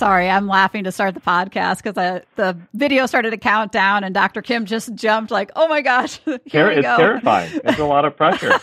Sorry, I'm laughing to start the podcast because the video started to count down and Dr. Kim just jumped like, oh my gosh. Here it's terrifying. It's a lot of pressure.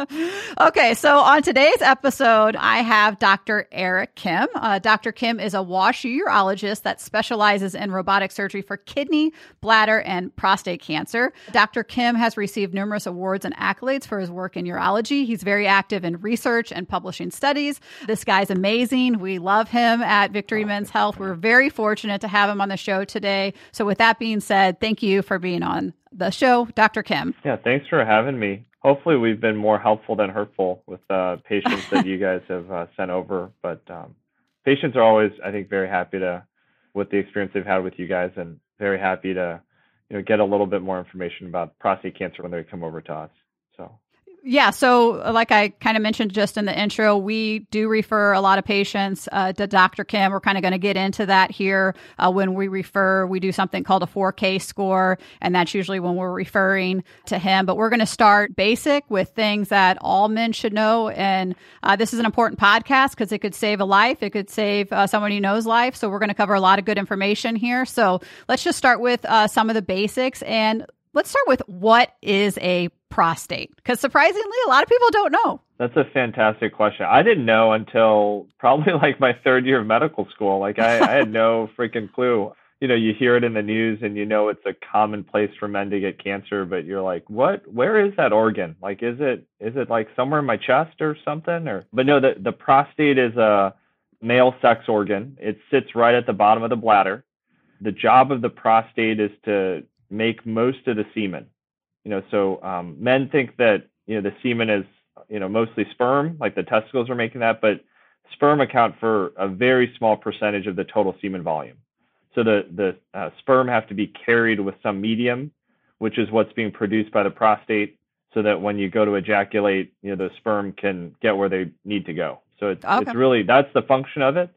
okay, so on today's episode, I have Dr. Eric Kim. Uh, Dr. Kim is a WashU urologist that specializes in robotic surgery for kidney, bladder, and prostate cancer. Dr. Kim has received numerous awards and accolades for his work in urology. He's very active in research and publishing studies. This guy's amazing. We love him at Victory Men's Health. We're very fortunate to have him on the show today. So, with that being said, thank you for being on the show, Dr. Kim. Yeah, thanks for having me hopefully we've been more helpful than hurtful with uh, patients that you guys have uh, sent over. But um, patients are always, I think, very happy to with the experience they've had with you guys, and very happy to you know get a little bit more information about prostate cancer when they come over to us. Yeah. So, like I kind of mentioned just in the intro, we do refer a lot of patients uh, to Dr. Kim. We're kind of going to get into that here. Uh, when we refer, we do something called a 4K score, and that's usually when we're referring to him. But we're going to start basic with things that all men should know. And uh, this is an important podcast because it could save a life, it could save uh, someone you know's life. So, we're going to cover a lot of good information here. So, let's just start with uh, some of the basics. And let's start with what is a prostate? Because surprisingly, a lot of people don't know. That's a fantastic question. I didn't know until probably like my third year of medical school. Like I, I had no freaking clue. You know, you hear it in the news and you know it's a common place for men to get cancer, but you're like, what? Where is that organ? Like, is it is it like somewhere in my chest or something? Or but no, the the prostate is a male sex organ. It sits right at the bottom of the bladder. The job of the prostate is to make most of the semen you know, so um, men think that you know the semen is you know mostly sperm, like the testicles are making that, but sperm account for a very small percentage of the total semen volume. So the the uh, sperm have to be carried with some medium, which is what's being produced by the prostate, so that when you go to ejaculate, you know the sperm can get where they need to go. So it's okay. it's really that's the function of it.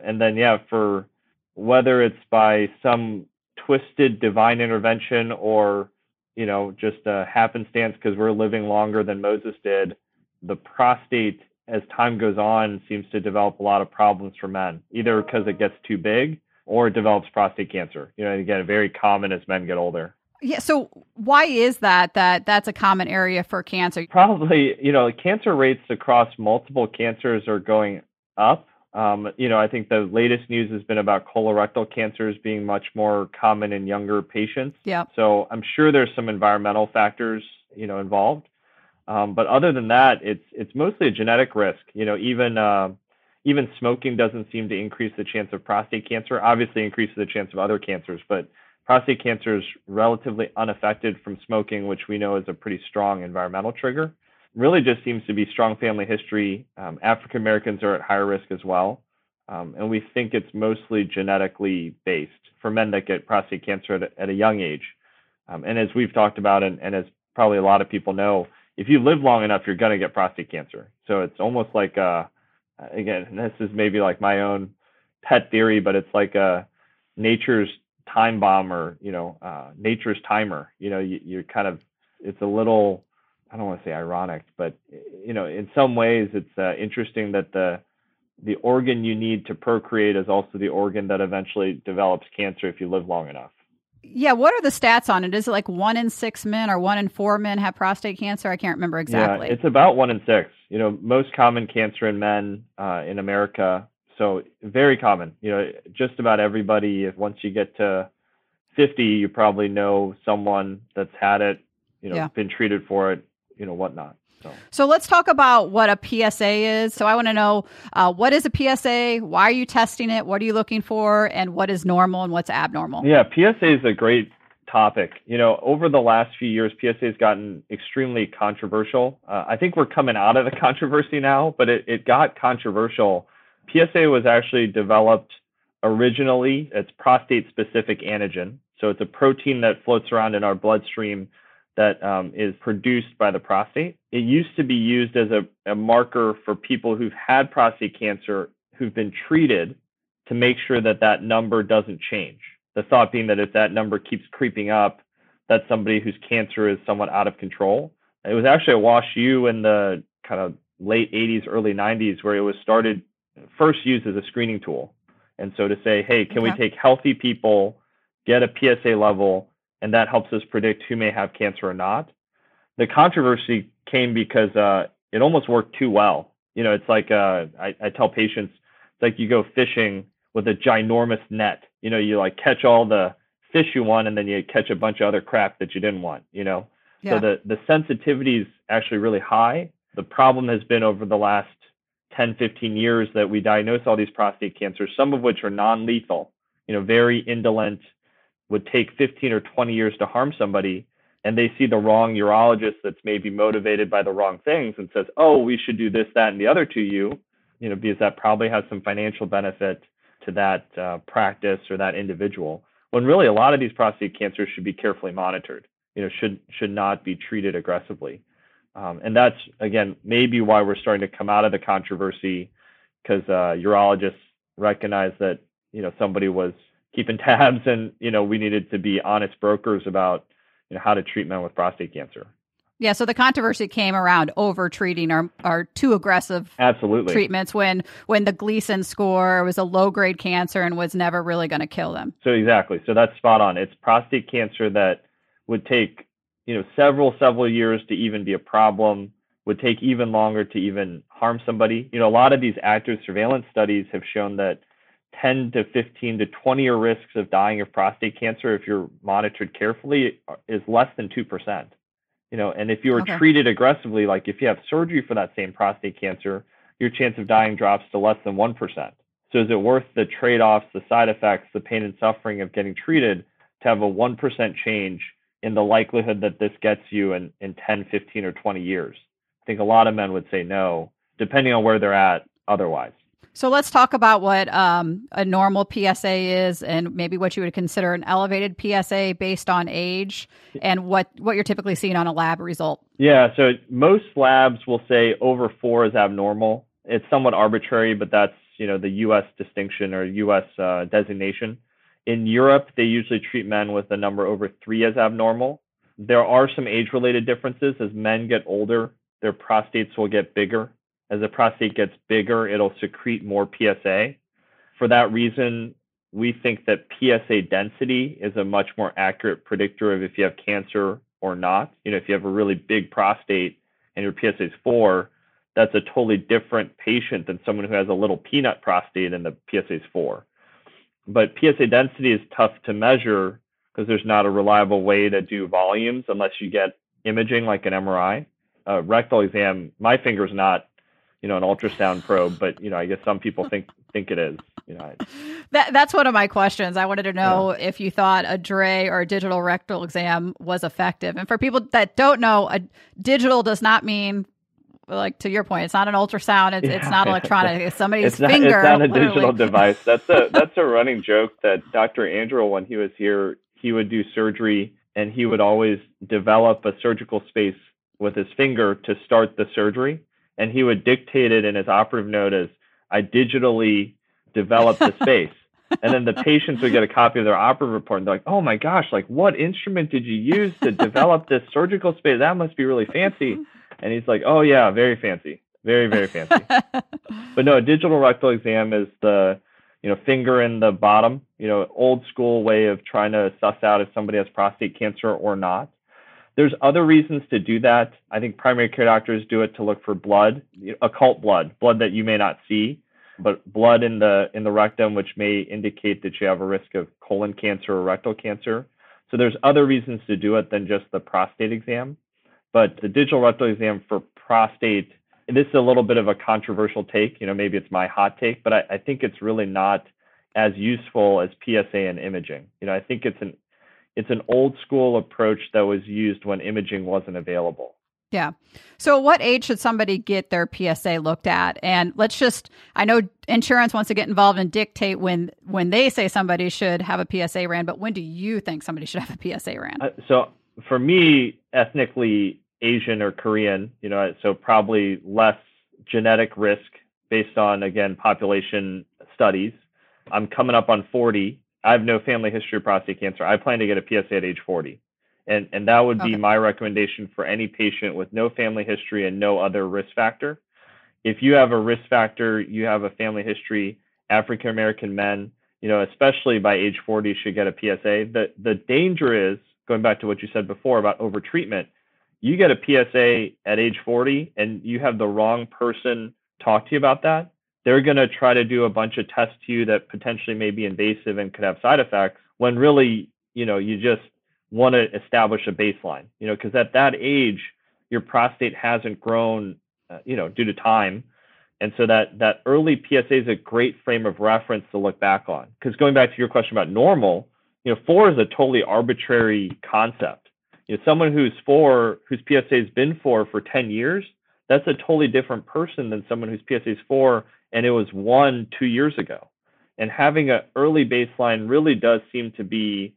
And then yeah, for whether it's by some twisted divine intervention or you know, just a happenstance because we're living longer than Moses did, the prostate, as time goes on, seems to develop a lot of problems for men, either because it gets too big or it develops prostate cancer. You know, again, very common as men get older. Yeah. So why is that? That that's a common area for cancer. Probably, you know, cancer rates across multiple cancers are going up. Um, you know, I think the latest news has been about colorectal cancers being much more common in younger patients. Yeah. So I'm sure there's some environmental factors, you know, involved. Um, but other than that, it's it's mostly a genetic risk. You know, even uh, even smoking doesn't seem to increase the chance of prostate cancer. Obviously, increases the chance of other cancers, but prostate cancer is relatively unaffected from smoking, which we know is a pretty strong environmental trigger really just seems to be strong family history. Um, African Americans are at higher risk as well. Um, and we think it's mostly genetically based for men that get prostate cancer at a, at a young age. Um, and as we've talked about, and, and, as probably a lot of people know, if you live long enough, you're going to get prostate cancer. So it's almost like, uh, again, this is maybe like my own pet theory, but it's like a nature's time bomb or, you know, uh, nature's timer. You know, you, you're kind of, it's a little I don't want to say ironic, but you know, in some ways, it's uh, interesting that the the organ you need to procreate is also the organ that eventually develops cancer if you live long enough. Yeah, what are the stats on it? Is it like one in six men or one in four men have prostate cancer? I can't remember exactly. Yeah, it's about one in six. You know, most common cancer in men uh, in America. So very common. You know, just about everybody. If once you get to 50, you probably know someone that's had it. You know, yeah. been treated for it you know whatnot. So. so let's talk about what a PSA is. So I want to know uh, what is a PSA? Why are you testing it? What are you looking for? And what is normal and what's abnormal? Yeah, PSA is a great topic. You know, over the last few years, PSA has gotten extremely controversial. Uh, I think we're coming out of the controversy now, but it, it got controversial. PSA was actually developed originally, it's prostate specific antigen. So it's a protein that floats around in our bloodstream that um, is produced by the prostate. It used to be used as a, a marker for people who've had prostate cancer who've been treated to make sure that that number doesn't change. The thought being that if that number keeps creeping up, that's somebody whose cancer is somewhat out of control. It was actually at Wash U in the kind of late 80s, early 90s where it was started first used as a screening tool. And so to say, hey, can okay. we take healthy people, get a PSA level, and that helps us predict who may have cancer or not. The controversy came because uh, it almost worked too well. You know, it's like uh, I, I tell patients, it's like you go fishing with a ginormous net. You know, you like catch all the fish you want, and then you catch a bunch of other crap that you didn't want. You know, yeah. so the the sensitivity is actually really high. The problem has been over the last 10, 15 years that we diagnose all these prostate cancers, some of which are non-lethal. You know, very indolent would take 15 or 20 years to harm somebody and they see the wrong urologist that's maybe motivated by the wrong things and says, oh, we should do this, that, and the other to you, you know, because that probably has some financial benefit to that uh, practice or that individual. When really a lot of these prostate cancers should be carefully monitored, you know, should should not be treated aggressively. Um, and that's again maybe why we're starting to come out of the controversy because uh, urologists recognize that you know somebody was keeping tabs and you know we needed to be honest brokers about you know how to treat men with prostate cancer. Yeah so the controversy came around over treating our, our too aggressive absolutely. treatments when when the Gleason score was a low grade cancer and was never really going to kill them. So exactly. So that's spot on. It's prostate cancer that would take you know several several years to even be a problem would take even longer to even harm somebody. You know a lot of these active surveillance studies have shown that 10 to 15 to 20 year risks of dying of prostate cancer if you're monitored carefully is less than 2%. You know, and if you are okay. treated aggressively, like if you have surgery for that same prostate cancer, your chance of dying drops to less than 1%. So is it worth the trade-offs, the side effects, the pain and suffering of getting treated to have a 1% change in the likelihood that this gets you in, in 10, 15, or 20 years? I think a lot of men would say no, depending on where they're at otherwise. So let's talk about what um, a normal PSA is, and maybe what you would consider an elevated PSA based on age, and what what you're typically seeing on a lab result. Yeah, so most labs will say over four is abnormal. It's somewhat arbitrary, but that's you know the U.S. distinction or U.S. Uh, designation. In Europe, they usually treat men with a number over three as abnormal. There are some age-related differences. As men get older, their prostates will get bigger as the prostate gets bigger, it'll secrete more PSA. For that reason, we think that PSA density is a much more accurate predictor of if you have cancer or not. You know, if you have a really big prostate and your PSA is four, that's a totally different patient than someone who has a little peanut prostate and the PSA is four. But PSA density is tough to measure because there's not a reliable way to do volumes unless you get imaging like an MRI. A uh, rectal exam, my finger's not you know, an ultrasound probe, but you know, I guess some people think think it is. You know, that that's one of my questions. I wanted to know yeah. if you thought a DRE or a digital rectal exam was effective. And for people that don't know, a digital does not mean like to your point, it's not an ultrasound. It's, yeah. it's not electronic. It's somebody's it's not, finger. It's not a literally. digital device. That's a that's a running joke that Dr. Andriole, when he was here, he would do surgery and he would always develop a surgical space with his finger to start the surgery and he would dictate it in his operative note as I digitally developed the space. and then the patients would get a copy of their operative report and they're like, oh my gosh, like what instrument did you use to develop this surgical space? That must be really fancy. And he's like, oh yeah, very fancy, very, very fancy. but no, a digital rectal exam is the, you know, finger in the bottom, you know, old school way of trying to suss out if somebody has prostate cancer or not. There's other reasons to do that. I think primary care doctors do it to look for blood, occult blood, blood that you may not see, but blood in the in the rectum, which may indicate that you have a risk of colon cancer or rectal cancer. So there's other reasons to do it than just the prostate exam. But the digital rectal exam for prostate, this is a little bit of a controversial take. You know, maybe it's my hot take, but I, I think it's really not as useful as PSA and imaging. You know, I think it's an it's an old school approach that was used when imaging wasn't available. Yeah. So, what age should somebody get their PSA looked at? And let's just, I know insurance wants to get involved and dictate when when they say somebody should have a PSA ran, but when do you think somebody should have a PSA ran? Uh, so, for me, ethnically Asian or Korean, you know, so probably less genetic risk based on, again, population studies. I'm coming up on 40. I have no family history of prostate cancer. I plan to get a PSA at age 40. And, and that would be okay. my recommendation for any patient with no family history and no other risk factor. If you have a risk factor, you have a family history, African American men, you know, especially by age 40 should get a PSA. The the danger is going back to what you said before about overtreatment. You get a PSA at age 40 and you have the wrong person talk to you about that. They're going to try to do a bunch of tests to you that potentially may be invasive and could have side effects when really, you know, you just want to establish a baseline, you know, because at that age, your prostate hasn't grown, uh, you know, due to time. And so that that early PSA is a great frame of reference to look back on. Because going back to your question about normal, you know, four is a totally arbitrary concept. You know, someone who's four, whose PSA has been four for 10 years, that's a totally different person than someone whose PSA is four and it was one two years ago. And having an early baseline really does seem to be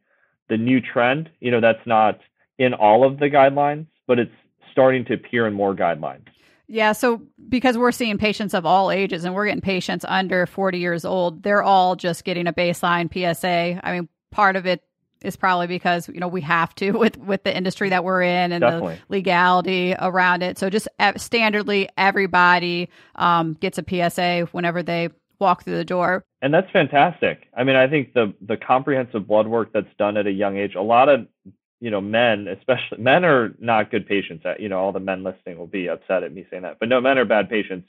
the new trend. You know, that's not in all of the guidelines, but it's starting to appear in more guidelines. Yeah, so because we're seeing patients of all ages and we're getting patients under 40 years old, they're all just getting a baseline PSA. I mean, part of it is probably because you know we have to with with the industry that we're in and Definitely. the legality around it. So just standardly, everybody um, gets a PSA whenever they walk through the door. And that's fantastic. I mean, I think the the comprehensive blood work that's done at a young age, a lot of you know men, especially men, are not good patients. You know, all the men listening will be upset at me saying that, but no, men are bad patients.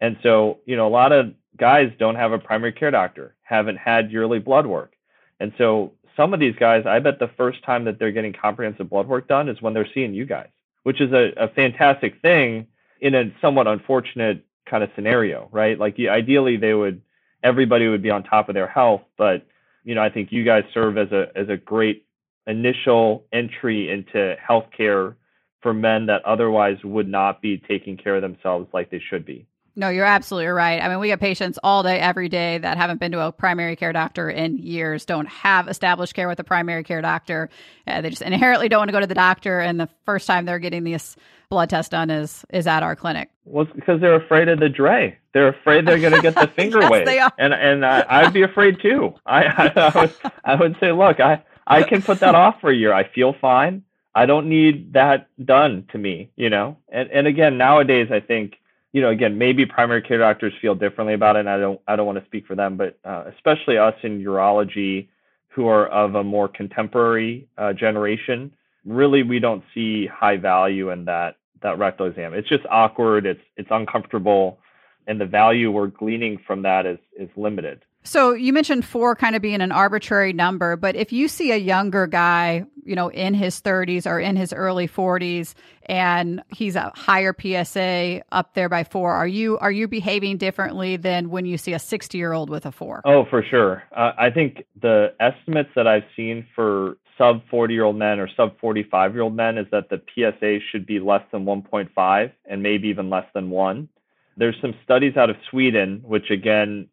And so, you know, a lot of guys don't have a primary care doctor, haven't had yearly blood work. And so some of these guys, I bet the first time that they're getting comprehensive blood work done is when they're seeing you guys, which is a, a fantastic thing in a somewhat unfortunate kind of scenario, right? Like ideally they would everybody would be on top of their health, but you know, I think you guys serve as a as a great initial entry into healthcare for men that otherwise would not be taking care of themselves like they should be. No, you're absolutely right. I mean, we get patients all day, every day that haven't been to a primary care doctor in years, don't have established care with a primary care doctor. Uh, they just inherently don't want to go to the doctor, and the first time they're getting this blood test done is is at our clinic. Well, it's because they're afraid of the DRE. They're afraid they're going to get the finger yes, wave, and and I, would be afraid too. I, I, I would I would say, look, I I can put that off for a year. I feel fine. I don't need that done to me, you know. And and again, nowadays, I think you know, again, maybe primary care doctors feel differently about it. And I don't, I don't want to speak for them, but uh, especially us in urology, who are of a more contemporary uh, generation, really, we don't see high value in that that rectal exam. It's just awkward. It's it's uncomfortable, and the value we're gleaning from that is is limited. So you mentioned four kind of being an arbitrary number, but if you see a younger guy, you know, in his 30s or in his early 40s, and he's a higher PSA up there by four, are you are you behaving differently than when you see a 60 year old with a four? Oh, for sure. Uh, I think the estimates that I've seen for sub 40 year old men or sub 45 year old men is that the PSA should be less than 1.5 and maybe even less than one. There's some studies out of Sweden, which again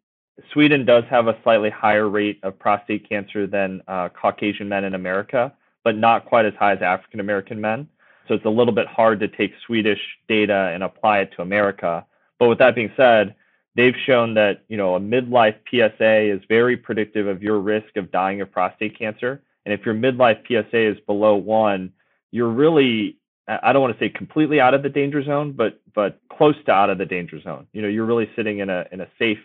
Sweden does have a slightly higher rate of prostate cancer than uh, Caucasian men in America, but not quite as high as African American men. So it's a little bit hard to take Swedish data and apply it to America. But with that being said, they've shown that you know a midlife PSA is very predictive of your risk of dying of prostate cancer. And if your midlife PSA is below one, you're really I don't want to say completely out of the danger zone, but but close to out of the danger zone. You know, you're really sitting in a in a safe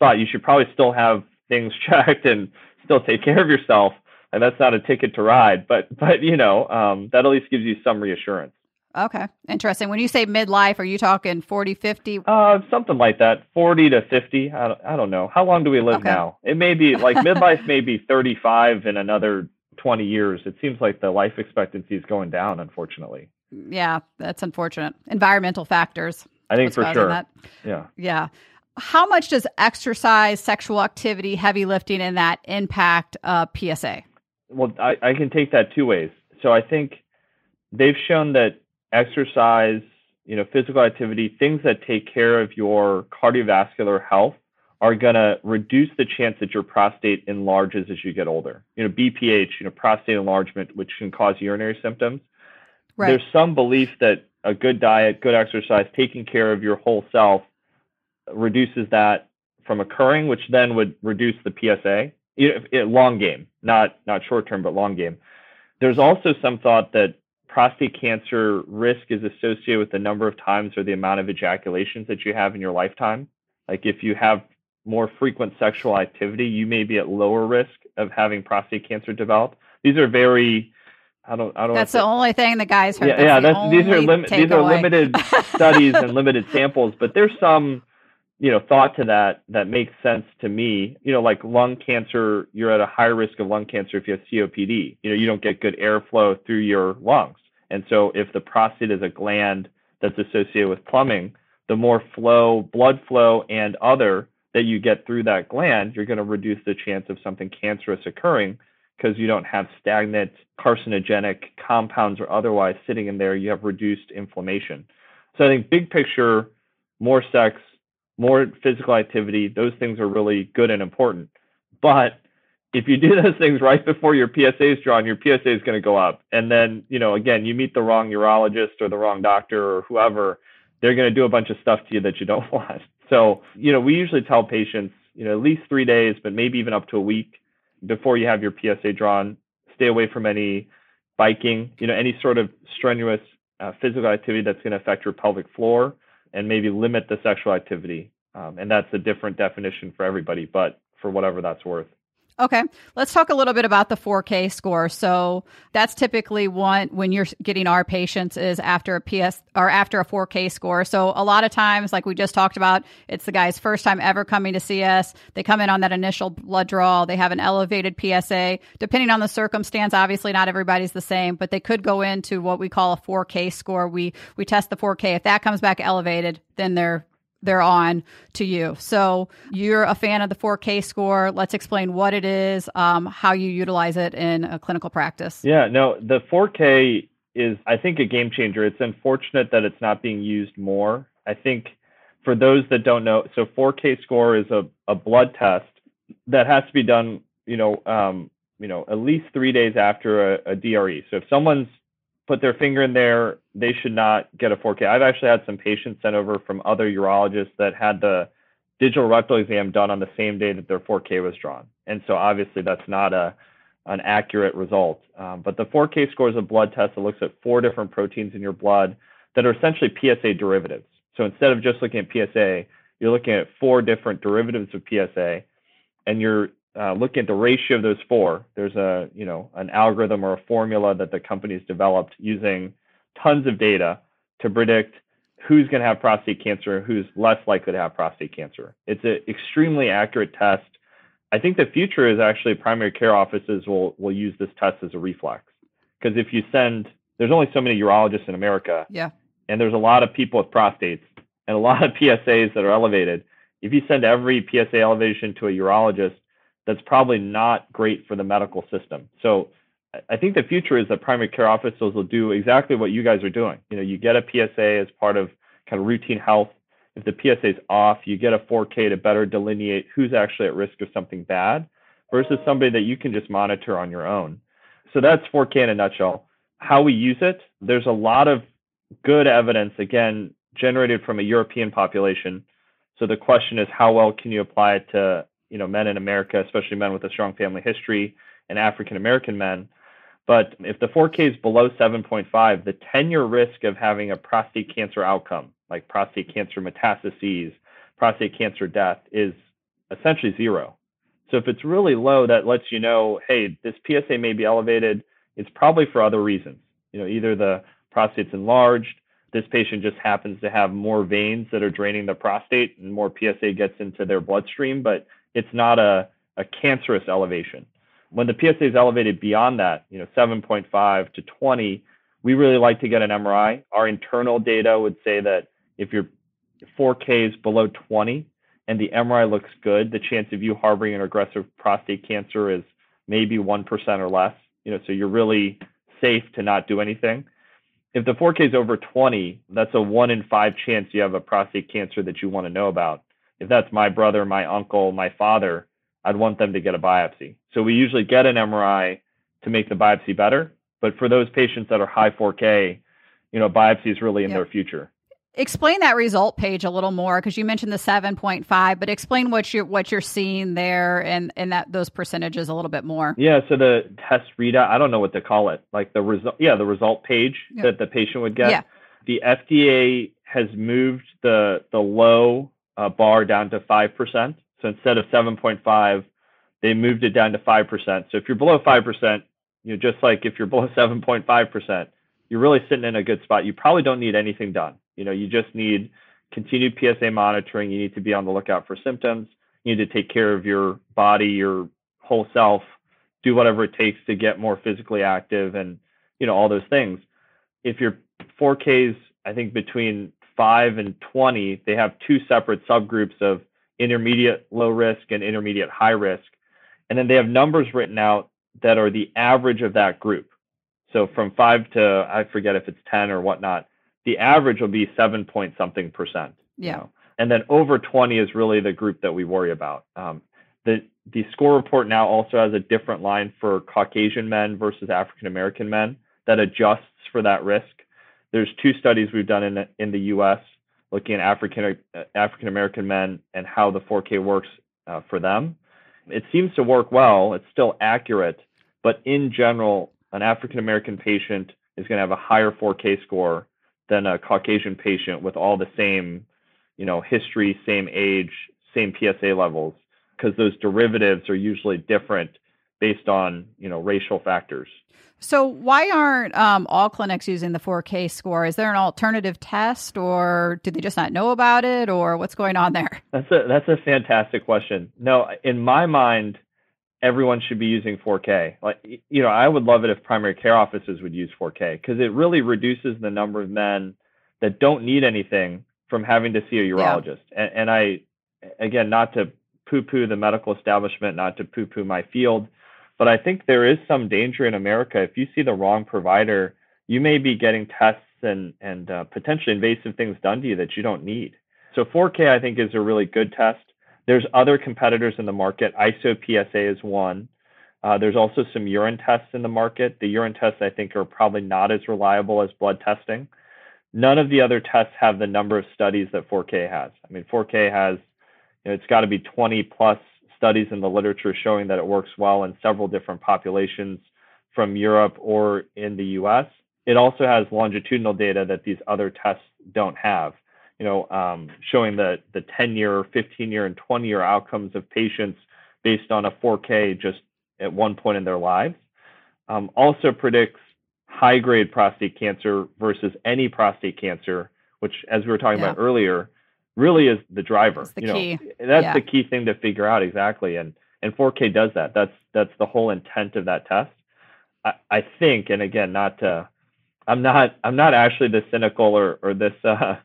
spot. You should probably still have things checked and still take care of yourself. And that's not a ticket to ride, but but you know um, that at least gives you some reassurance. Okay, interesting. When you say midlife, are you talking 40, 50? Uh, something like that, 40 to 50. I don't, I don't know. How long do we live okay. now? It may be like midlife may be 35 in another 20 years. It seems like the life expectancy is going down, unfortunately. Yeah, that's unfortunate. Environmental factors. I think for sure. That. Yeah. Yeah how much does exercise, sexual activity, heavy lifting, and that impact uh, PSA? Well, I, I can take that two ways. So I think they've shown that exercise, you know, physical activity, things that take care of your cardiovascular health are going to reduce the chance that your prostate enlarges as you get older. You know, BPH, you know, prostate enlargement, which can cause urinary symptoms. Right. There's some belief that a good diet, good exercise, taking care of your whole self reduces that from occurring, which then would reduce the PSA. You know, long game, not not short term, but long game. There's also some thought that prostate cancer risk is associated with the number of times or the amount of ejaculations that you have in your lifetime. Like if you have more frequent sexual activity, you may be at lower risk of having prostate cancer develop. These are very I don't. I don't. That's the only thing the guys heard. Yeah, that's yeah. That's, these are lim- these are limited studies and limited samples, but there's some, you know, thought to that that makes sense to me. You know, like lung cancer, you're at a higher risk of lung cancer if you have COPD. You know, you don't get good airflow through your lungs, and so if the prostate is a gland that's associated with plumbing, the more flow, blood flow, and other that you get through that gland, you're going to reduce the chance of something cancerous occurring because you don't have stagnant carcinogenic compounds or otherwise sitting in there. You have reduced inflammation. So I think big picture, more sex, more physical activity, those things are really good and important. But if you do those things right before your PSA is drawn, your PSA is going to go up. And then, you know, again, you meet the wrong urologist or the wrong doctor or whoever, they're going to do a bunch of stuff to you that you don't want. So, you know, we usually tell patients, you know, at least three days, but maybe even up to a week before you have your PSA drawn. Stay away from any biking, you know, any sort of strenuous uh, physical activity that's going to affect your pelvic floor, and maybe limit the sexual activity. Um, and that's a different definition for everybody, but for whatever that's worth. Okay, let's talk a little bit about the 4K score. So that's typically one when you're getting our patients is after a PS or after a 4K score. So a lot of times, like we just talked about, it's the guy's first time ever coming to see us. They come in on that initial blood draw. They have an elevated PSA. Depending on the circumstance, obviously not everybody's the same, but they could go into what we call a 4K score. We we test the 4K. If that comes back elevated, then they're they're on to you. So you're a fan of the 4K score. Let's explain what it is, um, how you utilize it in a clinical practice. Yeah, no, the 4K is, I think, a game changer. It's unfortunate that it's not being used more. I think for those that don't know, so 4K score is a, a blood test that has to be done, you know, um, you know, at least three days after a, a DRE. So if someone's put their finger in there, they should not get a 4K. I've actually had some patients sent over from other urologists that had the digital rectal exam done on the same day that their 4K was drawn. And so obviously that's not a an accurate result. Um, but the 4K score is a blood test that looks at four different proteins in your blood that are essentially PSA derivatives. So instead of just looking at PSA, you're looking at four different derivatives of PSA, and you're uh, looking at the ratio of those four, there's a you know an algorithm or a formula that the company's developed using tons of data to predict who's going to have prostate cancer, who's less likely to have prostate cancer. It's an extremely accurate test. I think the future is actually primary care offices will will use this test as a reflex because if you send, there's only so many urologists in America. Yeah. And there's a lot of people with prostates and a lot of PSAs that are elevated. If you send every PSA elevation to a urologist, that's probably not great for the medical system. So I think the future is that primary care offices will do exactly what you guys are doing. You know, you get a PSA as part of kind of routine health. If the PSA is off, you get a 4K to better delineate who's actually at risk of something bad versus somebody that you can just monitor on your own. So that's 4K in a nutshell. How we use it, there's a lot of good evidence, again, generated from a European population. So the question is, how well can you apply it to you know men in America, especially men with a strong family history and African American men. But if the 4K is below 7.5, the 10 year risk of having a prostate cancer outcome, like prostate cancer metastases, prostate cancer death, is essentially zero. So if it's really low, that lets you know, hey, this PSA may be elevated. It's probably for other reasons. You know, either the prostate's enlarged, this patient just happens to have more veins that are draining the prostate and more PSA gets into their bloodstream, but it's not a, a cancerous elevation. When the PSA is elevated beyond that, you know, 7.5 to 20, we really like to get an MRI. Our internal data would say that if your 4K is below 20 and the MRI looks good, the chance of you harboring an aggressive prostate cancer is maybe 1% or less. You know, so you're really safe to not do anything. if the 4K is over 20, that's a one in five chance you have a prostate cancer that you want to know about. If that's my brother, my uncle, my father, I'd want them to get a biopsy. So we usually get an MRI to make the biopsy better. But for those patients that are high 4K, you know, biopsy is really in yep. their future. Explain that result page a little more because you mentioned the 7.5, but explain what you're what you're seeing there and and that those percentages a little bit more. Yeah, so the test readout, I don't know what to call it. Like the result yeah, the result page yeah. that the patient would get. Yeah. The FDA has moved the the low uh, bar down to 5%. So instead of 7.5, they moved it down to 5%. So if you're below 5%, you know, just like if you're below 7.5%, you're really sitting in a good spot. You probably don't need anything done. You know, you just need continued PSA monitoring. You need to be on the lookout for symptoms. You need to take care of your body, your whole self, do whatever it takes to get more physically active and, you know, all those things. If your 4Ks, I think between 5 and 20, they have two separate subgroups of intermediate low risk and intermediate high risk. And then they have numbers written out that are the average of that group. So from five to I forget if it's 10 or whatnot, the average will be seven point something percent. Yeah. You know? And then over 20 is really the group that we worry about. Um, the the score report now also has a different line for Caucasian men versus African American men that adjusts for that risk. There's two studies we've done in in the U.S. looking at African African American men and how the 4K works uh, for them. It seems to work well. It's still accurate, but in general, an African American patient is going to have a higher 4K score than a Caucasian patient with all the same, you know, history, same age, same PSA levels, because those derivatives are usually different based on, you know, racial factors. So why aren't um, all clinics using the 4K score? Is there an alternative test, or did they just not know about it, or what's going on there? That's a that's a fantastic question. No, in my mind, everyone should be using 4K. Like, you know, I would love it if primary care offices would use 4K because it really reduces the number of men that don't need anything from having to see a urologist. Yeah. And, and I, again, not to poo poo the medical establishment, not to poo poo my field, but I think there is some danger in America. If you see the wrong provider, you may be getting tests and, and uh, potentially invasive things done to you that you don't need. So 4K, I think, is a really good test. There's other competitors in the market. IsoPSA is one. Uh, there's also some urine tests in the market. The urine tests, I think, are probably not as reliable as blood testing. None of the other tests have the number of studies that 4K has. I mean, 4K has, you know, it's got to be 20 plus studies in the literature showing that it works well in several different populations from Europe or in the US. It also has longitudinal data that these other tests don't have you know, um, showing the the 10 year, 15 year, and 20 year outcomes of patients based on a 4K just at one point in their lives. Um, also predicts high grade prostate cancer versus any prostate cancer, which, as we were talking yeah. about earlier, really is the driver. That's the you key. That's yeah. the key thing to figure out exactly. And and 4K does that. That's that's the whole intent of that test. I, I think, and again, not to, I'm not I'm not actually this cynical or or this uh,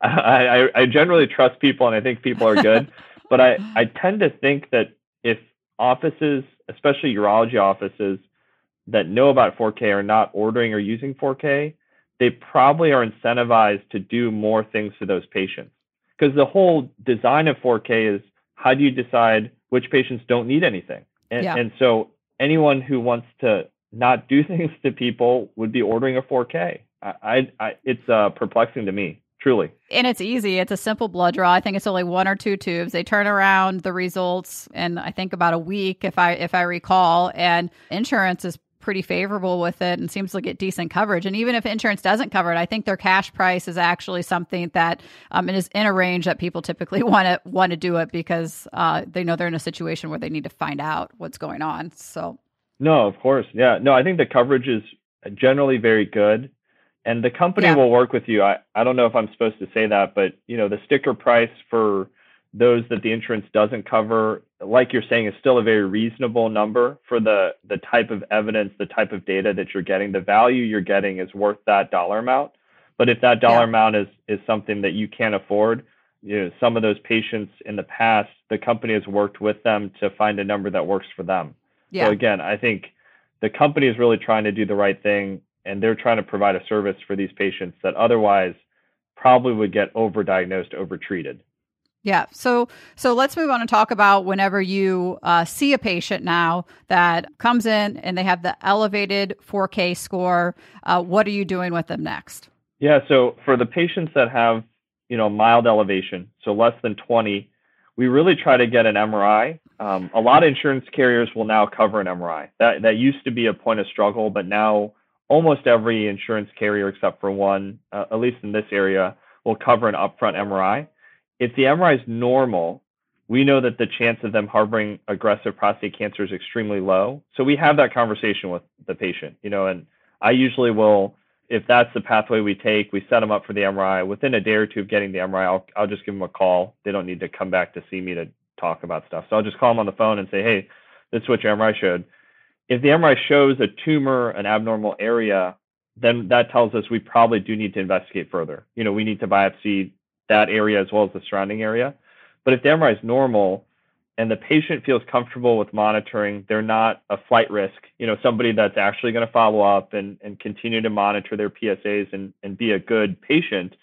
I, I, I generally trust people and I think people are good, but I, I tend to think that if offices, especially urology offices, that know about 4K are not ordering or using 4K, they probably are incentivized to do more things to those patients. Because the whole design of 4K is how do you decide which patients don't need anything? And, yeah. and so anyone who wants to not do things to people would be ordering a 4K. I, I, I it's uh, perplexing to me truly. And it's easy. It's a simple blood draw. I think it's only one or two tubes. They turn around the results in I think about a week if I if I recall and insurance is pretty favorable with it and seems to get decent coverage. And even if insurance doesn't cover it, I think their cash price is actually something that um, is in a range that people typically want to want to do it because uh, they know they're in a situation where they need to find out what's going on. So, no, of course, yeah, no, I think the coverage is generally very good and the company yeah. will work with you. I, I don't know if I'm supposed to say that, but you know, the sticker price for those that the insurance doesn't cover, like you're saying, is still a very reasonable number for the the type of evidence, the type of data that you're getting. The value you're getting is worth that dollar amount. But if that dollar yeah. amount is is something that you can't afford, you know, some of those patients in the past, the company has worked with them to find a number that works for them. Yeah. So again, I think the company is really trying to do the right thing and they're trying to provide a service for these patients that otherwise probably would get overdiagnosed, overtreated. Yeah. So so let's move on and talk about whenever you uh, see a patient now that comes in and they have the elevated 4K score. Uh, what are you doing with them next? Yeah. So for the patients that have you know mild elevation, so less than 20, we really try to get an MRI. Um, a lot of insurance carriers will now cover an MRI. That that used to be a point of struggle, but now almost every insurance carrier except for one, uh, at least in this area, will cover an upfront MRI if the MRI is normal, we know that the chance of them harboring aggressive prostate cancer is extremely low. So we have that conversation with the patient, you know, and I usually will, if that's the pathway we take, we set them up for the MRI. Within a day or two of getting the MRI, I'll, I'll just give them a call. They don't need to come back to see me to talk about stuff. So I'll just call them on the phone and say, hey, this is what your MRI showed. If the MRI shows a tumor, an abnormal area, then that tells us we probably do need to investigate further. You know, we need to biopsy that area as well as the surrounding area. But if the MRI is normal and the patient feels comfortable with monitoring, they're not a flight risk, you know, somebody that's actually going to follow up and, and continue to monitor their PSAs and, and be a good patient,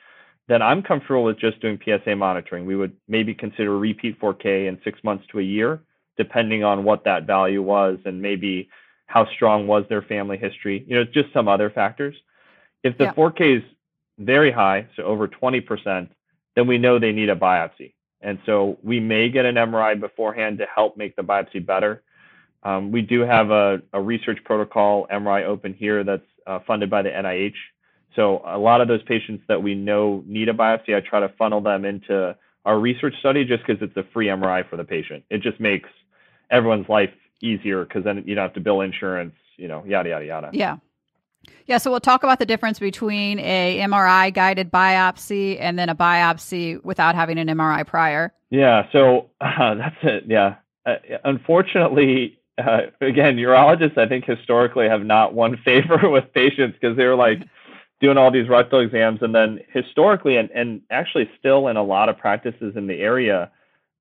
then I'm comfortable with just doing PSA monitoring. We would maybe consider repeat 4K in six months to a year, depending on what that value was and maybe how strong was their family history, you know, just some other factors. If the yeah. 4K is very high, so over 20%, then we know they need a biopsy. And so we may get an MRI beforehand to help make the biopsy better. Um, we do have a, a, research protocol, MRI Open here, that's uh, funded by the NIH. So a lot of those patients that we know need a biopsy, I try to funnel them into our research study just because it's a free MRI for the patient. It just makes everyone's life easier because then you don't have to bill insurance, you know, yada, yada, yada. Yeah. Yeah, so we'll talk about the difference between a MRI guided biopsy and then a biopsy without having an MRI prior. Yeah, so uh, that's it. Yeah, uh, unfortunately, uh, again, urologists I think historically have not won favor with patients because they're like doing all these rectal exams, and then historically, and and actually still in a lot of practices in the area,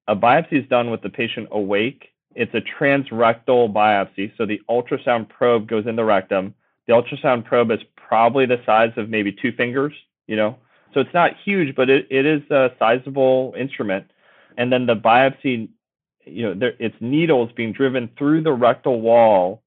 a biopsy is done with the patient awake. It's a transrectal biopsy, so the ultrasound probe goes in the rectum the ultrasound probe is probably the size of maybe two fingers, you know. So it's not huge, but it, it is a sizable instrument. And then the biopsy, you know, there, it's needles being driven through the rectal wall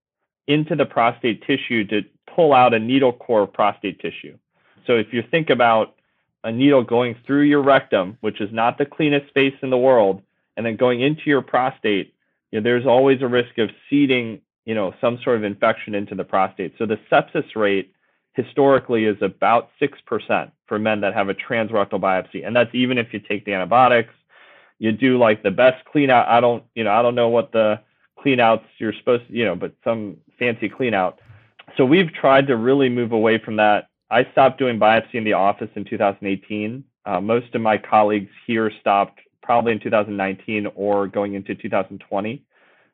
into the prostate tissue to pull out a needle core of prostate tissue. So if you think about a needle going through your rectum, which is not the cleanest space in the world, and then going into your prostate, you know, there's always a risk of seeding you know, some sort of infection into the prostate. So the sepsis rate historically is about 6% for men that have a transrectal biopsy. And that's even if you take the antibiotics, you do like the best clean out. I don't, you know, I don't know what the clean outs you're supposed to, you know, but some fancy clean out. So we've tried to really move away from that. I stopped doing biopsy in the office in 2018. Uh, most of my colleagues here stopped probably in 2019 or going into 2020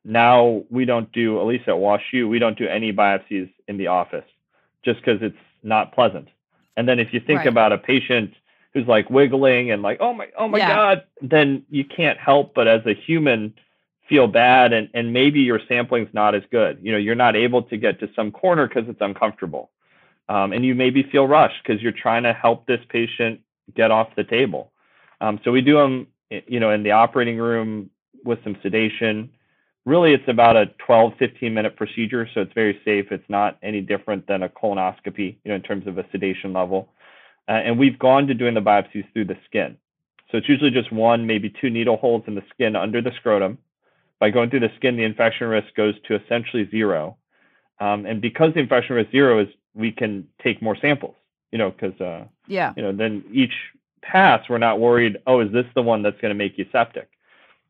now we don't do, at least at WashU, we don't do any biopsies in the office just because it's not pleasant. And then if you think right. about a patient who's like wiggling and like, oh my, oh my yeah. God, then you can't help but as a human feel bad and, and maybe your sampling's not as good. You know, you're not able to get to some corner because it's uncomfortable. Um, and you maybe feel rushed because you're trying to help this patient get off the table. Um, so we do them, you know, in the operating room with some sedation really it's about a 12 15 minute procedure so it's very safe. It's not any different than a colonoscopy you know in terms of a sedation level. Uh, and we've gone to doing the biopsies through the skin. So it's usually just one maybe two needle holes in the skin under the scrotum. By going through the skin the infection risk goes to essentially zero. Um, and because the infection risk zero is we can take more samples you know because uh, yeah. you know then each pass we're not worried oh is this the one that's going to make you septic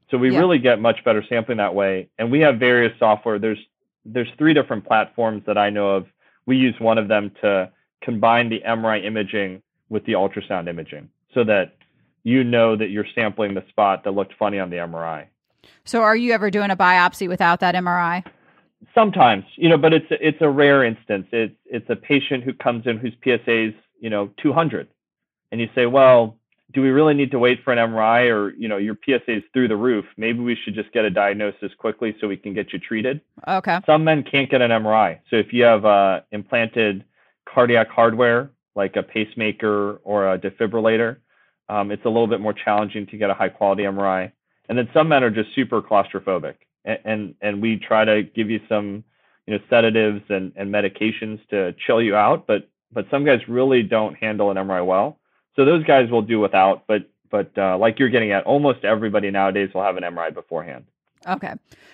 so we yeah. really get much better sampling that way. And we have various software. There's there's three different platforms that I know of. We use one of them to combine the MRI imaging with the ultrasound imaging so that you know that you're sampling the spot that looked funny on the MRI. So are you ever doing a biopsy without that MRI? Sometimes, you know, but it's it's a rare instance. It's it's a patient who comes in whose PSA is, you know, 200. And you say, "Well, do we really need to wait for an MRI or, you know, your PSA is through the roof? Maybe we should just get a diagnosis quickly so we can get you treated. Okay. Some men can't get an MRI. So if you have uh, implanted cardiac hardware like a pacemaker or a defibrillator, um, it's a little bit more challenging to get a high quality MRI. And then some men are just super claustrophobic, and and, and we try to give you some you know sedatives and, and medications to chill you out, but but some guys really don't handle an MRI well. So those guys will do without, but but uh, like you're getting at, almost everybody nowadays will have an MRI beforehand. Okay,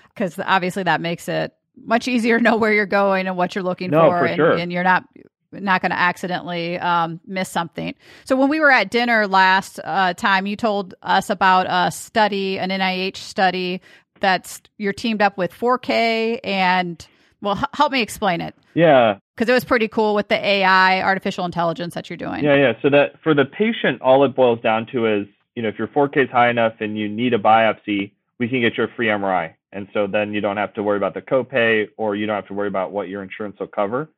because obviously that makes it much easier to know where you're going and what you're looking no, for, for and, sure. and you're not not going to accidentally um, miss something. So when we were at dinner last uh, time, you told us about a study, an NIH study that's you're teamed up with 4K and well, h- help me explain it. Yeah, because it was pretty cool with the AI, artificial intelligence that you're doing. Yeah, yeah. So that for the patient, all it boils down to is, you know, if your 4K is high enough and you need a biopsy, we can get your free MRI. And so then you don't have to worry about the copay or you don't have to worry about what your insurance will cover.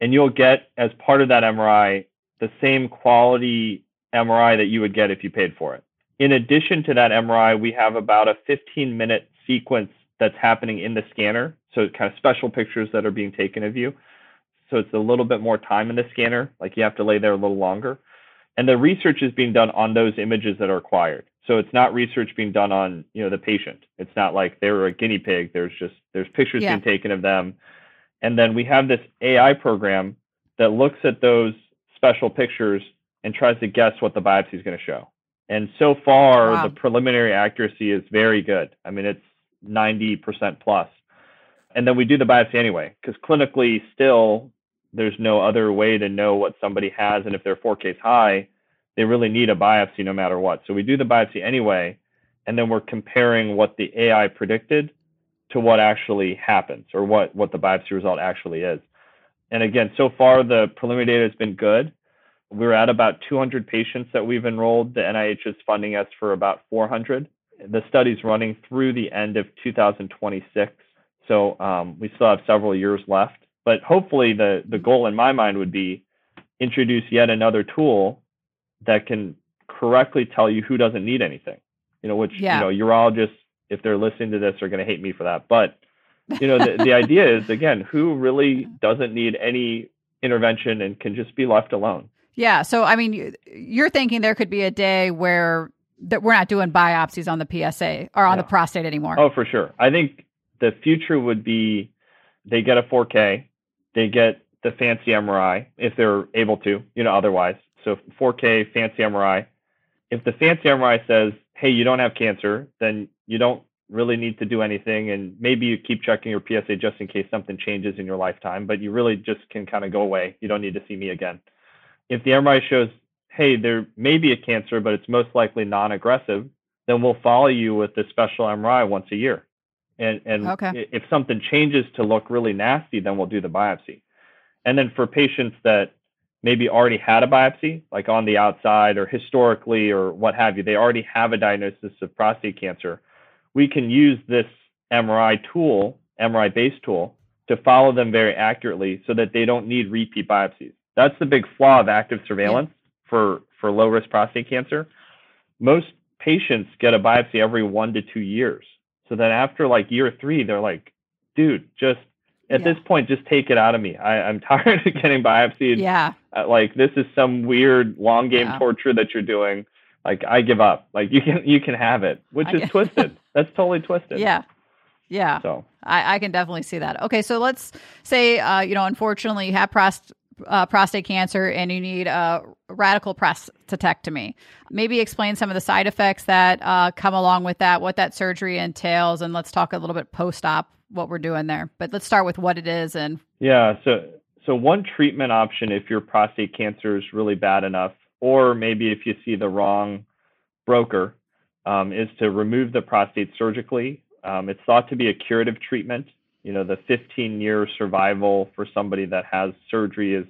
And you'll get, as part of that MRI, the same quality MRI that you would get if you paid for it. In addition to that MRI, we have about a 15 minute sequence that's happening in the scanner. So kind of special pictures that are being taken of you so it's a little bit more time in the scanner. Like you have to lay there a little longer. And the research is being done on those images that are acquired. So it's not research being done on, you know, the patient. It's not like they were a guinea pig. There's just there's pictures yeah. being taken of them. And then we have this AI program that looks at those special pictures and tries to guess what the biopsy is going to show. And so far, wow. the preliminary accuracy is very good. I mean, it's 90% plus. And then we do the biopsy anyway, because clinically, still, there's no other way to know what somebody has. And if they're 4K is high, they really need a biopsy no matter what. So we do the biopsy anyway, and then we're comparing what the AI predicted to what actually happens or what, what the biopsy result actually is. And again, so far the preliminary data has been good. We're at about 200 patients that we've enrolled. The NIH is funding us for about 400. The study's running through the end of 2026. So um, we still have several years left. But hopefully, the the goal in my mind would be introduce yet another tool that can correctly tell you who doesn't need anything. You know, which yeah. you know urologists, if they're listening to this, are going to hate me for that. But you know, the, the idea is again, who really doesn't need any intervention and can just be left alone. Yeah. So I mean, you're thinking there could be a day where that we're not doing biopsies on the PSA or on yeah. the prostate anymore. Oh, for sure. I think the future would be they get a 4K, they get the fancy MRI if they're able to, you know, otherwise. So 4K fancy MRI. If the fancy MRI says, hey, you don't have cancer, then you don't really need to do anything. And maybe you keep checking your PSA just in case something changes in your lifetime, but you really just can kind of go away. You don't need to see me again. If the MRI shows, hey, there may be a cancer, but it's most likely non aggressive, then we'll follow you with the special MRI once a year. And, and okay. if something changes to look really nasty, then we'll do the biopsy. And then for patients that maybe already had a biopsy, like on the outside or historically or what have you, they already have a diagnosis of prostate cancer, we can use this MRI tool, MRI based tool, to follow them very accurately so that they don't need repeat biopsies. That's the big flaw of active surveillance yeah. for, for low risk prostate cancer. Most patients get a biopsy every one to two years. So then after like year three, they're like, dude, just at yeah. this point, just take it out of me. I, I'm tired of getting biopsied. Yeah. Uh, like this is some weird long game yeah. torture that you're doing. Like I give up. Like you can you can have it, which I is twisted. That's totally twisted. Yeah. Yeah. So I, I can definitely see that. Okay, so let's say uh, you know, unfortunately, you have prost- uh, prostate cancer and you need a radical prostatectomy. Maybe explain some of the side effects that uh, come along with that, what that surgery entails, and let's talk a little bit post-op what we're doing there. But let's start with what it is and yeah. So so one treatment option if your prostate cancer is really bad enough, or maybe if you see the wrong broker, um, is to remove the prostate surgically. Um, it's thought to be a curative treatment. You know, the 15 year survival for somebody that has surgery is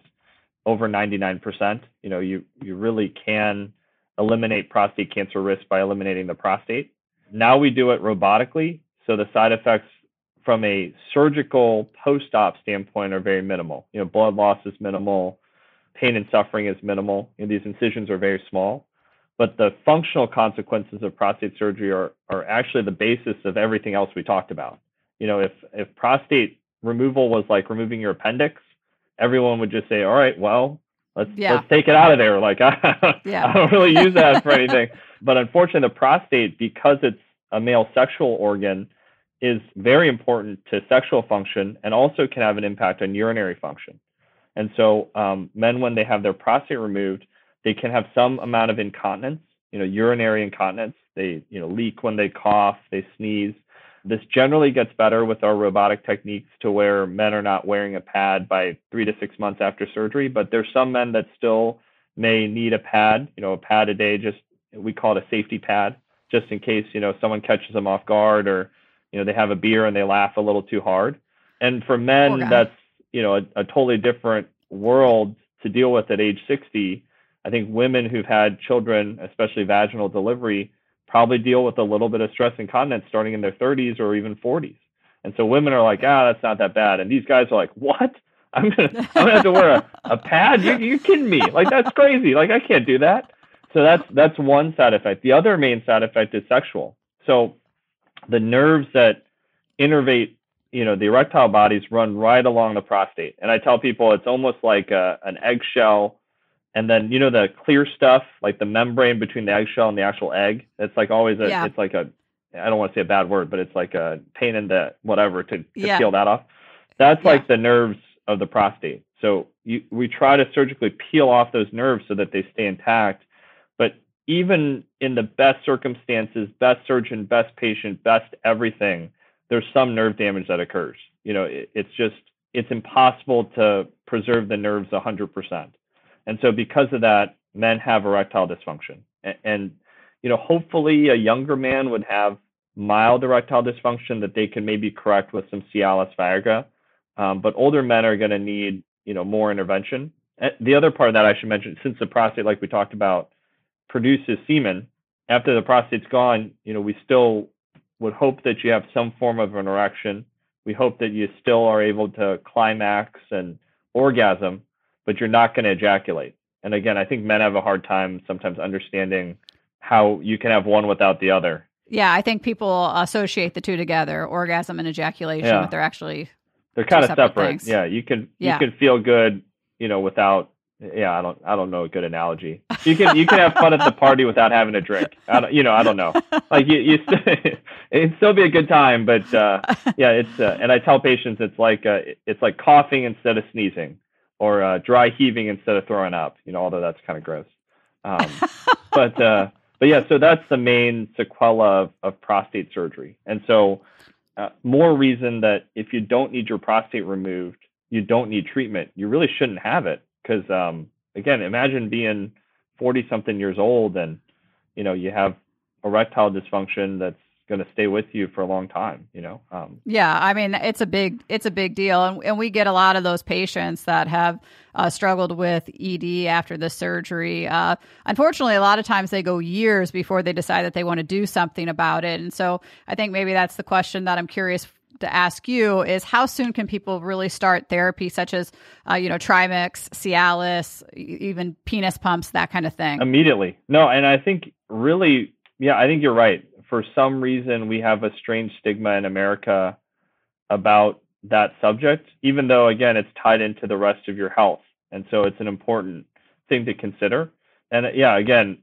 over 99%. You know, you you really can eliminate prostate cancer risk by eliminating the prostate. Now we do it robotically, so the side effects from a surgical post-op standpoint are very minimal. You know, blood loss is minimal, pain and suffering is minimal. You know, these incisions are very small, but the functional consequences of prostate surgery are are actually the basis of everything else we talked about. You know, if if prostate removal was like removing your appendix, everyone would just say, "All right, well, let's Yeah. let's take it out of there." Like I, Yeah. I don't really use that for anything. But unfortunately, the prostate, because it's a male sexual organ, is very important to sexual function and also can have an impact on urinary function. And so, um, men, when they have their prostate removed, they can have some amount of incontinence, you know, urinary incontinence. They, you know, leak when they cough, they sneeze. This generally gets better with our robotic techniques to where men are not wearing a pad by three to six months after surgery. But there's some men that still may need a pad, you know, a pad a day, just we call it a safety pad, just in case, you know, someone catches them off guard or, you know, they have a beer and they laugh a little too hard. And for men, that's, you know, a, a totally different world to deal with at age 60. I think women who've had children, especially vaginal delivery, probably deal with a little bit of stress and incontinence starting in their 30s or even 40s. And so women are like, ah, that's not that bad. And these guys are like, what? I'm gonna, I'm gonna have to wear a, a pad? You, you kidding me? Like that's crazy. Like I can't do that. So that's that's one side effect. The other main side effect is sexual. So the nerves that innervate, you know, the erectile bodies run right along the prostate. And I tell people it's almost like a, an eggshell and then you know the clear stuff like the membrane between the eggshell and the actual egg it's like always a Yeah. it's like a i don't want to say a bad word but it's like a pain in the whatever to, to Yeah. peel that off that's Yeah. like the nerves of the prostate so you, we try to surgically peel off those nerves so that they stay intact but even in the best circumstances best surgeon best patient best everything there's some nerve damage that occurs you know it, it's just it's impossible to preserve the nerves 100% and so because of that, men have erectile dysfunction. And, and, you know, hopefully a younger man would have mild erectile dysfunction that they can maybe correct with some Cialis Viagra. Um, but older men are going to need, you know, more intervention. And the other part of that I should mention, since the prostate, like we talked about, produces semen, after the prostate's gone, you know, we still would hope that you have some form of an erection. We hope that you still are able to climax and orgasm but you're not going to ejaculate. And again, I think men have a hard time sometimes understanding how you can have one without the other. Yeah, I think people associate the two together, orgasm and ejaculation, Yeah. but they're actually They're kind of separate separate. things. Yeah, you can Yeah. you can feel good, you know, without yeah, I don't I don't know a good analogy. You can you can have fun at the party without having a drink. I don't, you know, I don't know. Like you you st- it'd still be a good time, but uh yeah, it's uh, and I tell patients it's like uh, it's like coughing instead of sneezing or uh, dry heaving instead of throwing up. You know, although that's kind of gross. Um, but uh, but yeah, so that's the main sequela of, of prostate surgery. And so, uh, more reason that if you don't need your prostate removed, you don't need treatment. You really shouldn't have it because, um, again, imagine being forty something years old and you know you have erectile dysfunction that's going to stay with you for a long time. You know, um, Yeah, I mean it's a big it's a big deal, and, and we get a lot of those patients that have uh, struggled with ED after the surgery. Uh, unfortunately, a lot of times they go years before they decide that they want to do something about it, and so I think maybe that's the question that I'm curious to ask you is how soon can people really start therapy, such as uh, you know Trimix, Cialis, even penis pumps, that kind of thing. immediately. No, and I think really, yeah, I think you're right. For some reason, we have a strange stigma in America about that subject, even though, again, it's tied into the rest of your health. And so it's an important thing to consider. And yeah, again,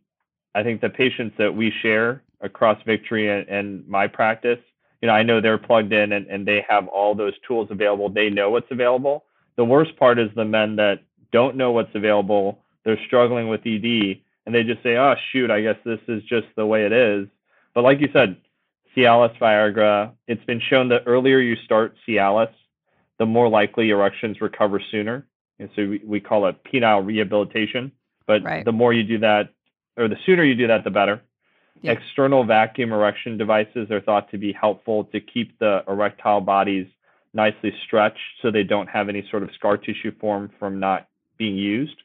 I think the patients that we share across Victory and, and my practice, you know, I know they're plugged in and, and they have all those tools available. They know what's available. The worst part is the men that don't know what's available. They're struggling with ED and they just say, oh, shoot, I guess this is just the way it is. But like you said, Cialis, Viagra, it's been shown that earlier you start Cialis, the more likely erections recover sooner. And so we, we call it penile rehabilitation. But Right. the more you do that, or the sooner you do that, the better. Yeah. External vacuum erection devices are thought to be helpful to keep the erectile bodies nicely stretched so they don't have any sort of scar tissue form from not being used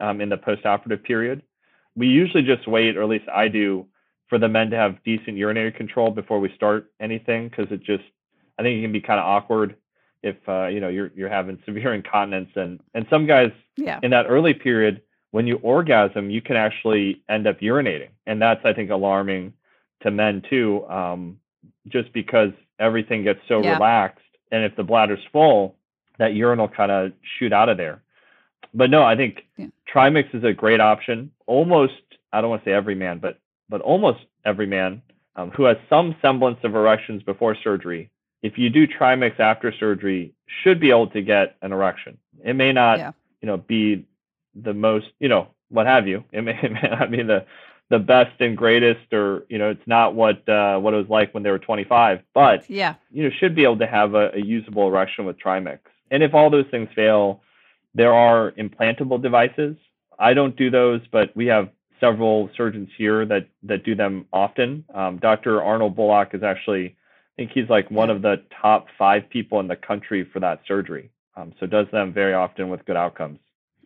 um, in the postoperative period. We usually just wait, or at least I do, for the men to have decent urinary control before we start anything because it just, I think it can be kind of awkward if uh, you know you're you're having severe incontinence and and some guys yeah, in that early period when you orgasm you can actually end up urinating and that's i think alarming to men too um, just because everything gets so Yeah. relaxed and if the bladder's full that urine will kind of shoot out of there. But no, I think yeah. Trimix is a great option. Almost, I don't want to say every man, but but almost every man um, who has some semblance of erections before surgery, if you do Trimix after surgery, should be able to get an erection. It may not, yeah. you know, be the most, you know, what have you. It may, it may not be the the best and greatest, or you know, it's not what uh, what it was like when they were 25. But yeah, you know, should be able to have a, a usable erection with Trimix. And if all those things fail, there are implantable devices. I don't do those, but we have several surgeons here that that do them often. Um, Dr. Arnold Bullock is actually, I think he's like one of the top five people in the country for that surgery. Um, so does them very often with good outcomes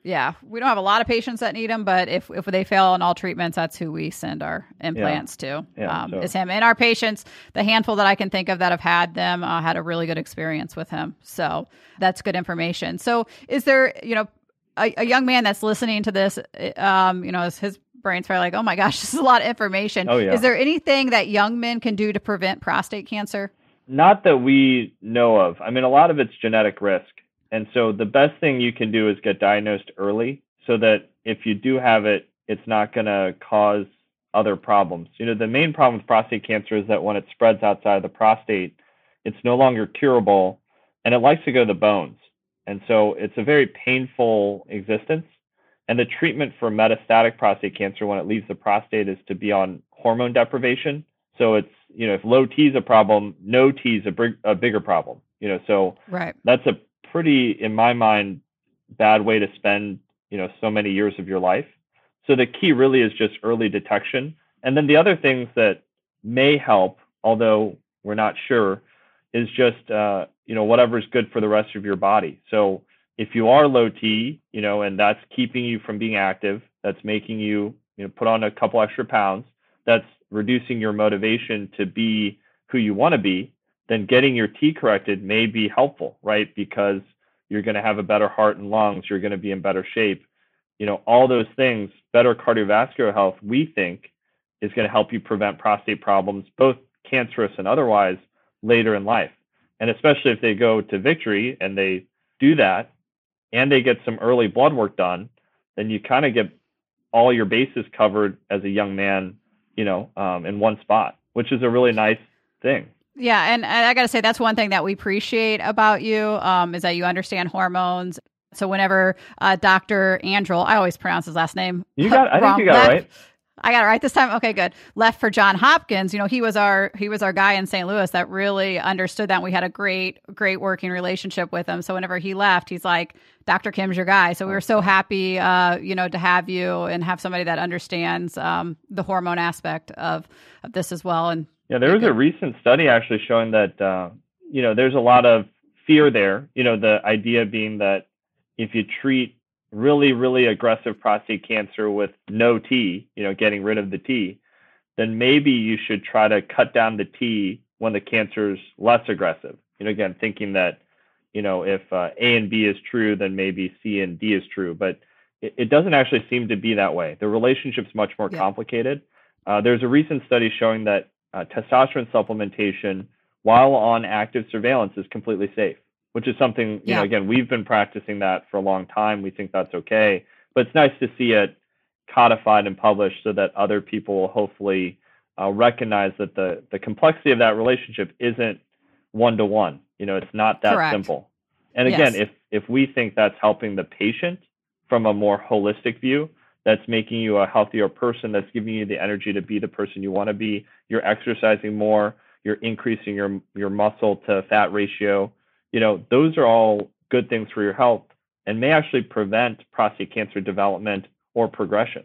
yeah, we don't have a lot of patients that need them, but if if they fail on all treatments, that's who we send our implants yeah. to. Yeah, um, so. Is him and our patients. The handful that I can think of that have had them uh, had a really good experience with him. So that's good information. So is there, you know, a, a young man that's listening to this, um, you know, is his brain's probably like, oh my gosh, this is a lot of information. Oh, yeah. Is there anything that young men can do to prevent prostate cancer? Not that we know of. I mean, a lot of it's genetic risk. And so the best thing you can do is get diagnosed early so that if you do have it, it's not going to cause other problems. You know, the main problem with prostate cancer is that when it spreads outside of the prostate, it's no longer curable and it likes to go to the bones. And so it's a very painful existence. And the treatment for metastatic prostate cancer when it leaves the prostate is to be on hormone deprivation. So it's, you know, if low T is a problem, no T is a, big, a bigger problem. You know, so right. that's a pretty, in my mind, bad way to spend you know so many years of your life. So the key really is just early detection, and then the other things that may help, although we're not sure, is just uh, you know whatever's good for the rest of your body. So if you are low T, you know, and that's keeping you from being active, that's making you you know put on a couple extra pounds, that's reducing your motivation to be who you want to be, then getting your T corrected may be helpful, right? Because you're going to have a better heart and lungs, you're going to be in better shape. You know, all those things, better cardiovascular health, we think is going to help you prevent prostate problems, both cancerous and otherwise, later in life. And especially if they go to victory and they do that and they get some early blood work done, then you kind of get all your bases covered as a young man, you know, um, in one spot, which is a really nice thing. Yeah, and, I got to say that's one thing that we appreciate about you um, is that you understand hormones. So whenever uh, Dr. Andriole, I always pronounce his last name. You got, I think you got right. I got it right this time. Okay, good. Left for John Hopkins. You know, he was our he was our guy in St. Louis that really understood that. we had a great great working relationship with him. So whenever he left, he's like, "Dr. Kim's your guy." So we were so happy, uh, you know, to have you and have somebody that understands um, the hormone aspect of of this as well. And yeah, there was a recent study actually showing that uh, you know there's a lot of fear there. You know, the idea being that if you treat really really aggressive prostate cancer with no T, you know, getting rid of the T, then maybe you should try to cut down the T when the cancer's less aggressive. You know, again, thinking that you know if uh, A and B is true, then maybe C and D is true, but it, it doesn't actually seem to be that way. The relationship's much more yeah. complicated. Uh, there's a recent study showing that uh, testosterone supplementation while on active surveillance is completely safe, which is something, you yeah. know, again, we've been practicing that for a long time. We think that's okay, but it's nice to see it codified and published so that other people will hopefully uh, recognize that the, the complexity of that relationship isn't one to one. You know, it's not that Correct. simple. And again, yes. if, if we think that's helping the patient from a more holistic view, that's making you a healthier person, that's giving you the energy to be the person you want to be. You're exercising more, you're increasing your your muscle to fat ratio. You know, those are all good things for your health and may actually prevent prostate cancer development or progression.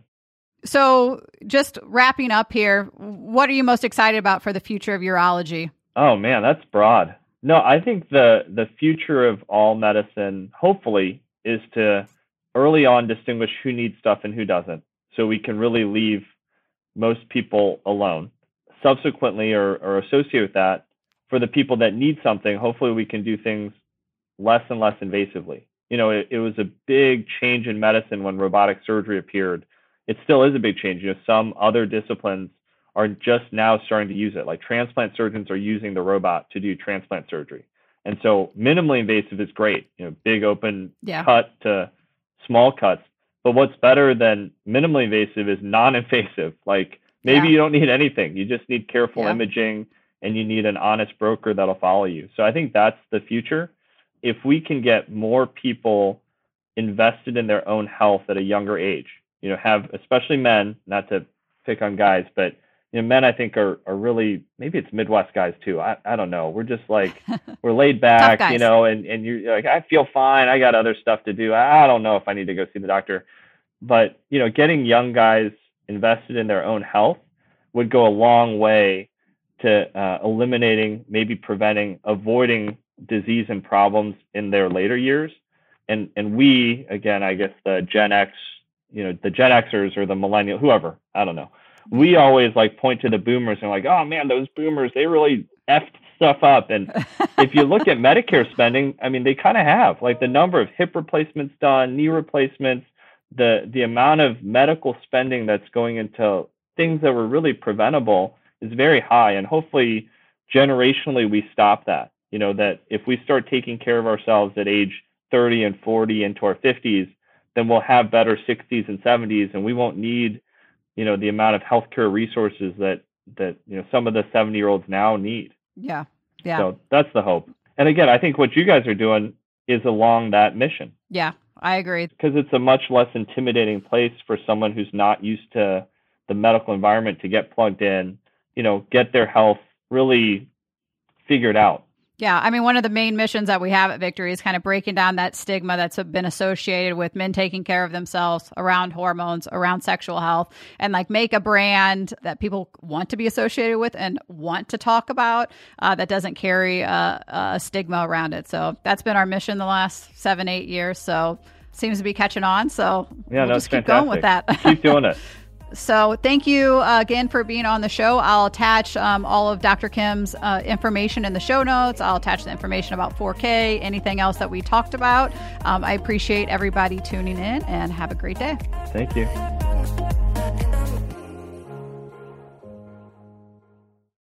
So, just wrapping up here, what are you most excited about for the future of urology? Oh man, that's broad. No, I think the the future of all medicine hopefully is to early on distinguish who needs stuff and who doesn't so we can really leave most people alone subsequently or, or associate with that for the people that need something hopefully we can do things less and less invasively you know it, it was a big change in medicine when robotic surgery appeared it still is a big change you know some other disciplines are just now starting to use it like transplant surgeons are using the robot to do transplant surgery And so minimally invasive is great, you know, big open yeah. cut to small cuts. But what's better than minimally invasive is non-invasive. Like maybe yeah. you don't need anything. You just need careful yeah. imaging and you need an honest broker that'll follow you. So I think that's the future. If we can get more people invested in their own health at a younger age, you know, have especially men, not to pick on guys, but you know, men I think are are really maybe it's Midwest guys too. I, I don't know. We're just like we're laid back, you know, and and you're like I feel fine. I got other stuff to do. I, I don't know if I need to go see the doctor. But you know, getting young guys invested in their own health would go a long way to uh, eliminating, maybe preventing, avoiding disease and problems in their later years. And and we again, I guess the Gen X, you know, the Gen Xers or the millennial, whoever, I don't know we always like point to the boomers and like, oh man, those boomers, they really effed stuff up. And if you look at Medicare spending, I mean, they kind of have like the number of hip replacements done, knee replacements, the the amount of medical spending that's going into things that were really preventable is very high. And hopefully, generationally, we stop that. You know, that if we start taking care of ourselves at age 30 and 40 into our 50s, then we'll have better 60s and 70s, and we won't need you know the amount of healthcare resources that that you know some of the 70 year olds now need. Yeah. Yeah. So that's the hope. And again i think what you guys are doing is along that mission. Yeah i agree. Because it's a much less intimidating place for someone who's not used to the medical environment to get plugged in you know get their health really figured out yeah, I mean, one of the main missions that we have at Victory is kind of breaking down that stigma that's been associated with men taking care of themselves around hormones, around sexual health, and like make a brand that people want to be associated with and want to talk about uh, that doesn't carry a, a stigma around it. So that's been our mission the last seven, eight years. So seems to be catching on. So yeah, we'll just keep fantastic. going with that. keep doing it. So, thank you uh, again for being on the show. I'll attach um, all of Dr. Kim's uh, information in the show notes. I'll attach the information about 4K, anything else that we talked about. Um, I appreciate everybody tuning in and have a great day. Thank you.